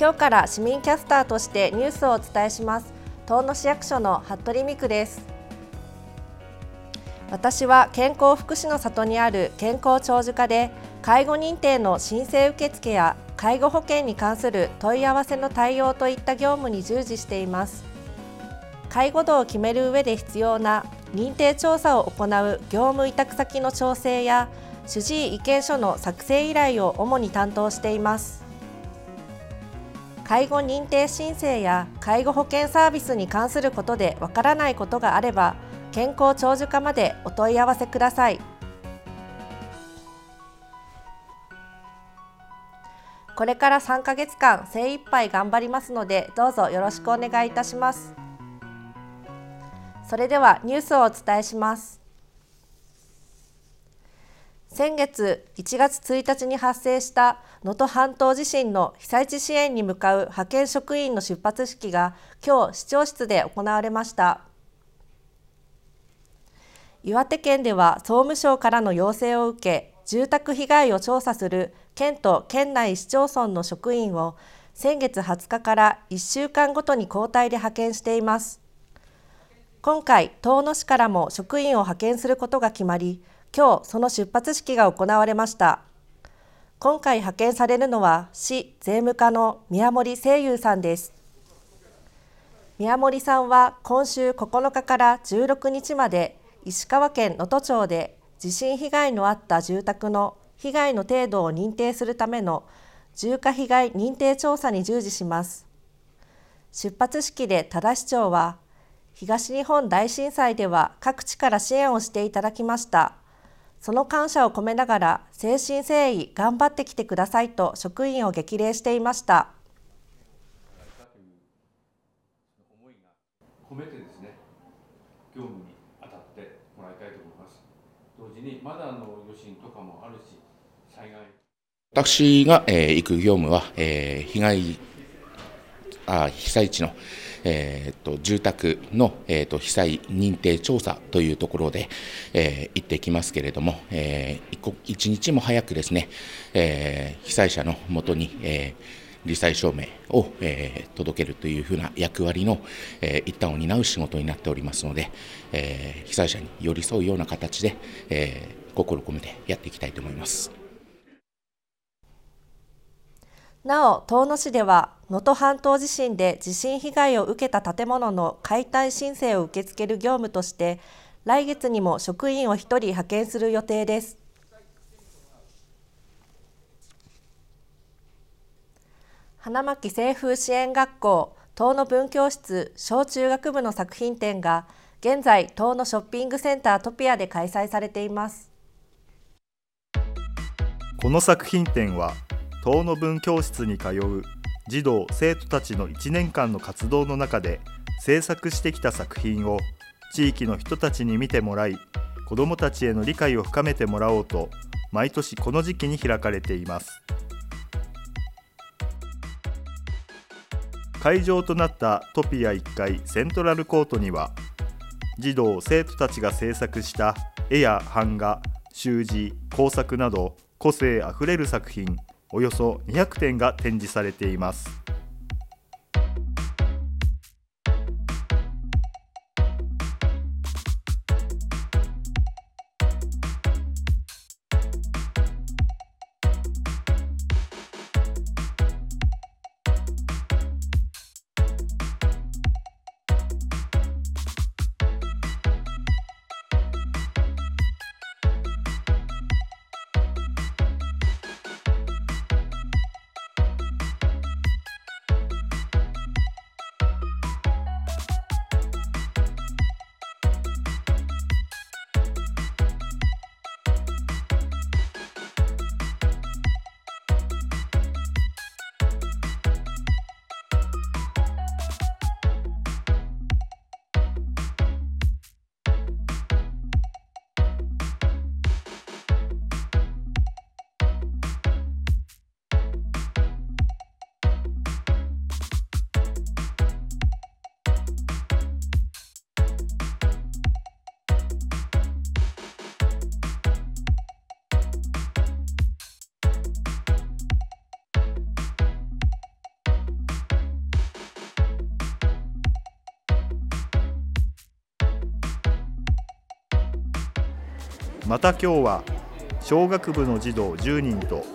今日から市民キャスターとしてニュースをお伝えします。遠野市役所の服部美久です。私は健康福祉の里にある健康長寿課で介護認定の申請受付や介護保険に関する問い合わせの対応といった業務に従事しています。介護度を決める上で必要な認定調査を行う業務委託先の調整や主治医意見書の作成依頼を主に担当しています。介護認定申請や介護保険サービスに関することでわからないことがあれば健康長寿課までお問い合わせください。これから3ヶ月間精一杯頑張りますのでどうぞよろしくお願いいたします。それではニュースをお伝えします。先月1月1日に発生した能登半島地震の被災地支援に向かう派遣職員の出発式が今日市長室で行われました。岩手県では総務省からの要請を受け住宅被害を調査する県と県内市町村の職員を先月20日から1週間ごとに交代で派遣しています。今回、遠野市からも職員を派遣することが決まり、今日その出発式が行われました。今回派遣されるのは市税務課の宮森誠優さんです。宮森さんは今週9日から16日まで石川県能登町で地震被害のあった住宅の被害の程度を認定するための重火被害認定調査に従事します。出発式で多田市長は東日本大震災では各地から支援をしていただきました。その感謝を込めながら誠心誠意頑張ってきてくださいと職員を激励していました。込めてですね、業務に当たってもらいたいと思います。同時にまだの余震とかもあるし、災害。私が、えー、行く業務は、えー、被害あ被災地のえーと、住宅の、えーと、被災認定調査というところで、えー、行ってきますけれども、えー、一日も早くですね、えー、被災者のもとに、えー、罹災証明を、えー、届けるというふうな役割の、えー、一端を担う仕事になっておりますので、えー、被災者に寄り添うような形で、えー、心込めてやっていきたいと思います。なお遠野市では能登半島地震で地震被害を受けた建物の解体申請を受け付ける業務として来月にも職員を1人派遣する予定です。花巻清風支援学校遠野文教室小中学部の作品展が現在遠野ショッピングセンタートピアで開催されています。この作品展は遠野文教室に通う児童生徒たちの1年間の活動の中で制作してきた作品を地域の人たちに見てもらい子どもたちへの理解を深めてもらおうと毎年この時期に開かれています。会場となったトピア1階セントラルコートには児童生徒たちが制作した絵や版画習字工作など個性あふれる作品およそ200点が展示されています。また今日は小学部の児童10人と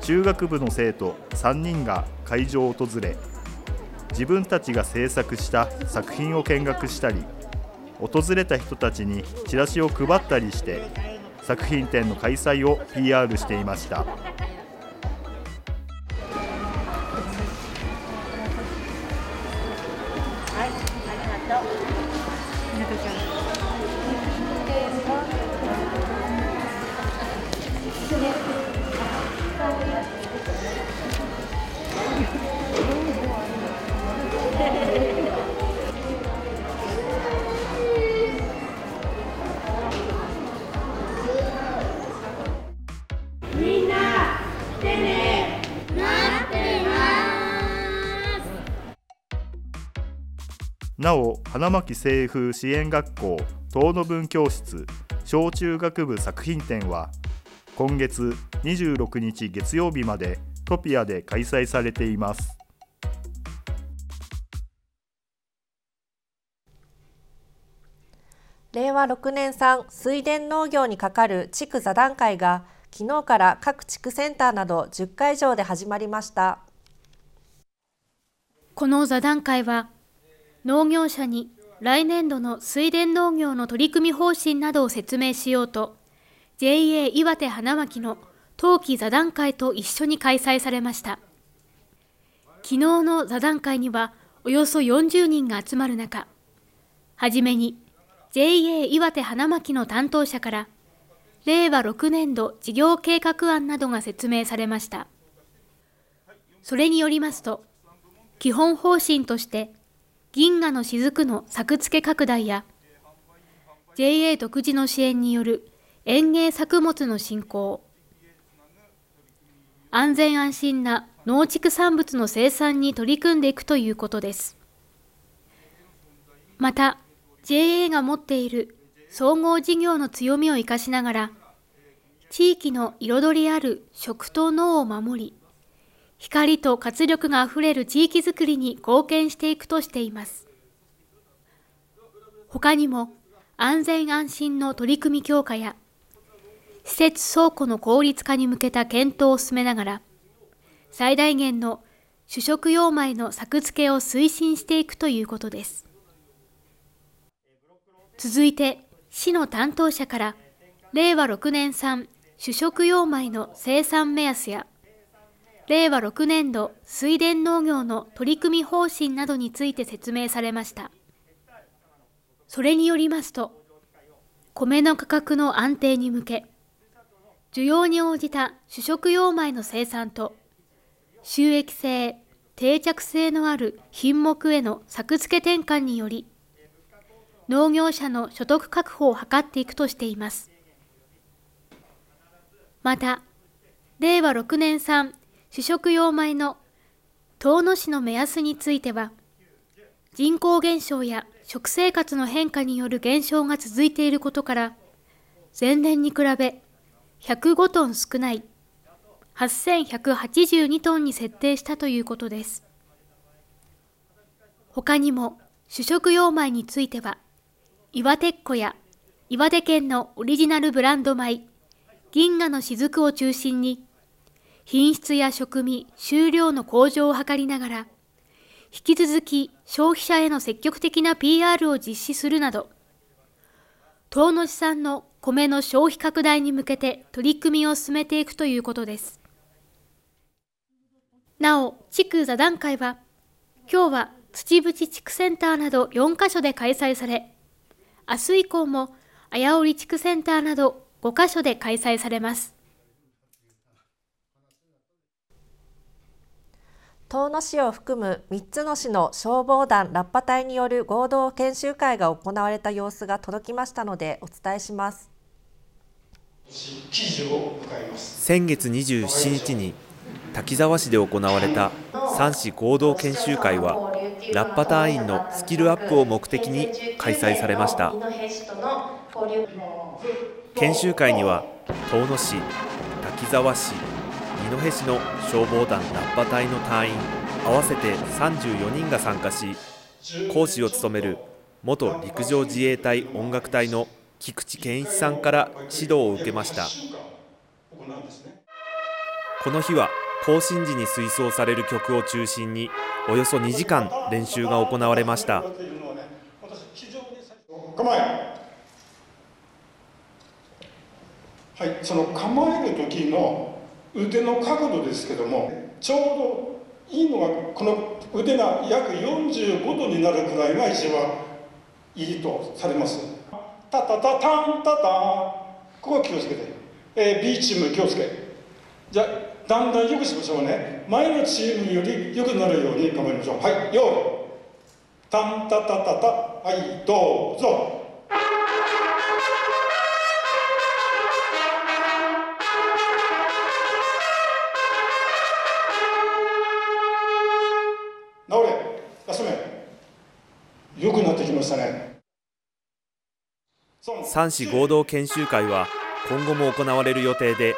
中学部の生徒3人が会場を訪れ自分たちが制作した作品を見学したり訪れた人たちにチラシを配ったりして作品展の開催を PR していました。なお花巻清風支援学校遠野文教室小中学部作品展は今月26日月曜日までトピアで開催されています。令和6年産水田農業にかかる地区座談会が昨日から各地区センターなど10会場で始まりました。この座談会は農業者に来年度の水田農業の取り組み方針などを説明しようと、JA 岩手花巻の冬季座談会と一緒に開催されました。昨日の座談会にはおよそ40人が集まる中、はじめに JA 岩手花巻の担当者から令和6年度事業計画案などが説明されました。それによりますと、基本方針として銀河の雫の作付け拡大や JA 独自の支援による園芸作物の振興安全安心な農畜産物の生産に取り組んでいくということです。また JA が持っている総合事業の強みを生かしながら地域の彩りある食と農を守り光と活力があふれる地域づくりに貢献していくとしています。他にも安全安心の取り組み強化や施設倉庫の効率化に向けた検討を進めながら最大限の主食用米の作付けを推進していくということです。続いて市の担当者から令和6年産主食用米の生産目安や令和6年度水田農業の取り組み方針などについて説明されました。それによりますと、米の価格の安定に向け、需要に応じた主食用米の生産と、収益性、定着性のある品目への作付け転換により、農業者の所得確保を図っていくとしています。また、令和6年産主食用米の遠野市の目安については、人口減少や食生活の変化による減少が続いていることから、前年に比べ105トン少ない8182トンに設定したということです。他にも主食用米については、岩手っ子や岩手県のオリジナルブランド米、銀河の雫を中心に品質や食味、収量の向上を図りながら、引き続き消費者への積極的な PR を実施するなど、遠野市産の米の消費拡大に向けて取り組みを進めていくということです。なお、地区座談会は、今日は土淵地区センターなど4カ所で開催され、明日以降も綾織地区センターなど5カ所で開催されます。遠野市を含む3つの市の消防団ラッパ隊による合同研修会が行われた様子が届きましたのでお伝えします。先月27日に滝沢市で行われた3市合同研修会はラッパ隊員のスキルアップを目的に開催されました。研修会には遠野市滝沢市戸市の消防団ラッパ隊の隊員合わせて34人が参加し講師を務める元陸上自衛隊音楽隊の菊池健一さんから指導を受けました。この日は行進時に吹奏される曲を中心におよそ2時間練習が行われました。構え。はいその構える時の腕の角度ですけどもちょうどいいのはこの腕が約45度になるくらいが一番いいとされます。タタタタンタタン。ここ気をつけて、えー、B チーム気をつけ。じゃあだんだんよくしましょうね。前のチームより良くなるように頑張りましょう。はいよい。タンタタタタ。はいどうぞ。三市合同研修会は今後も行われる予定で、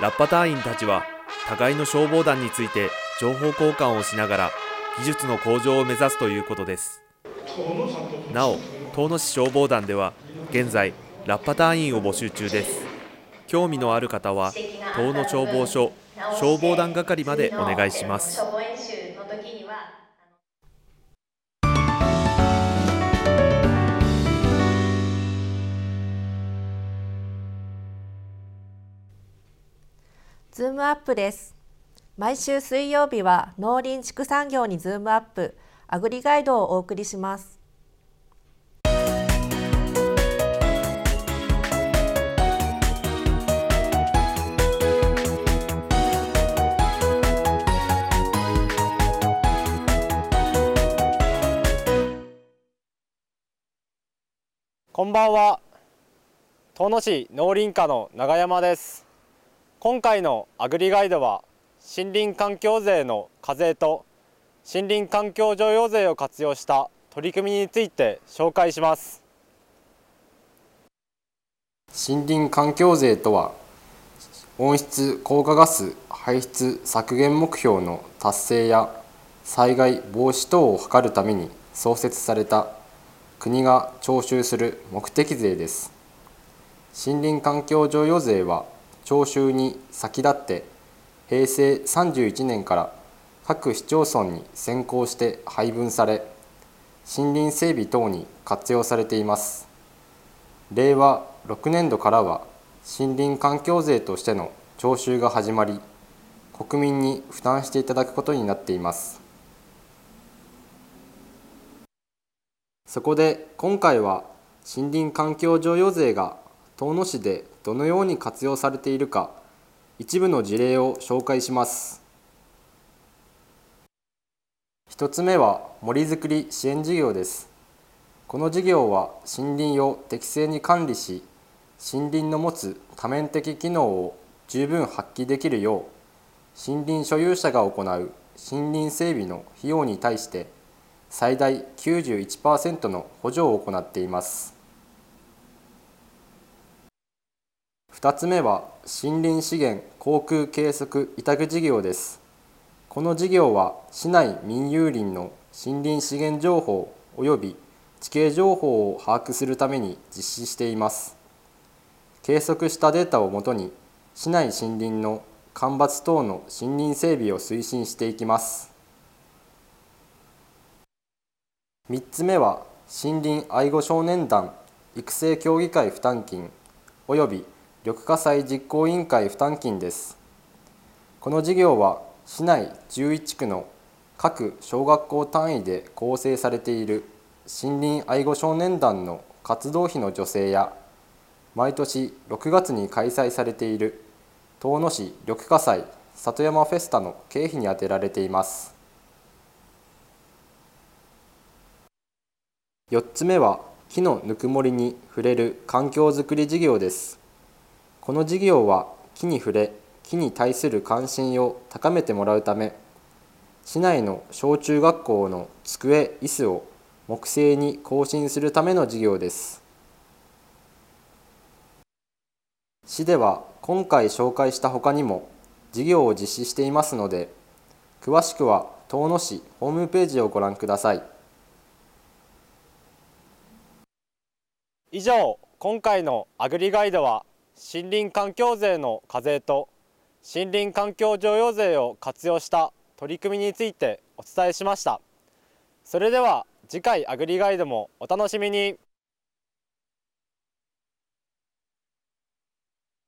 ラッパ隊員たちは互いの消防団について情報交換をしながら技術の向上を目指すということです。なお、遠野市消防団では現在ラッパ隊員を募集中です。興味のある方は遠野消防署消防団係までお願いします。ズームアップです。毎週水曜日は農林畜産業にズームアップ。アグリガイドをお送りします。こんばんは。遠野市農林課の長山です。今回のアグリガイドは森林環境税の課税と森林環境譲与税を活用した取り組みについて紹介します。森林環境税とは温室効果ガス排出削減目標の達成や災害防止等を図るために創設された国が徴収する目的税です。森林環境譲与税は徴収に先立って平成31年から各市町村に先行して配分され森林整備等に活用されています。令和6年度からは森林環境税としての徴収が始まり国民に負担していただくことになっています。そこで今回は森林環境譲与税が遠野市でどのように活用されているか一部の事例を紹介します。一つ目は森づくり支援事業です。この事業は森林を適正に管理し森林の持つ多面的機能を十分発揮できるよう森林所有者が行う森林整備の費用に対して最大91%の補助を行っています。2つ目は森林資源航空計測委託事業です。この事業は市内民有林の森林資源情報及び地形情報を把握するために実施しています。計測したデータをもとに市内森林の間伐等の森林整備を推進していきます。3つ目は森林愛護少年団育成協議会負担金及び緑化祭実行委員会負担金です。この事業は市内11区の各小学校単位で構成されている森林愛護少年団の活動費の助成や毎年6月に開催されている遠野市緑化祭里山フェスタの経費に充てられています。4つ目は木のぬくもりに触れる環境づくり事業です。この事業は木に触れ木に対する関心を高めてもらうため市内の小中学校の机椅子を木製に更新するための事業です。市では今回紹介したほかにも事業を実施していますので詳しくは遠野市ホームページをご覧ください。以上今回のアグリガイドは森林環境税の課税と森林環境譲与税を活用した取り組みについてお伝えしました。それでは次回アグリガイドもお楽しみに。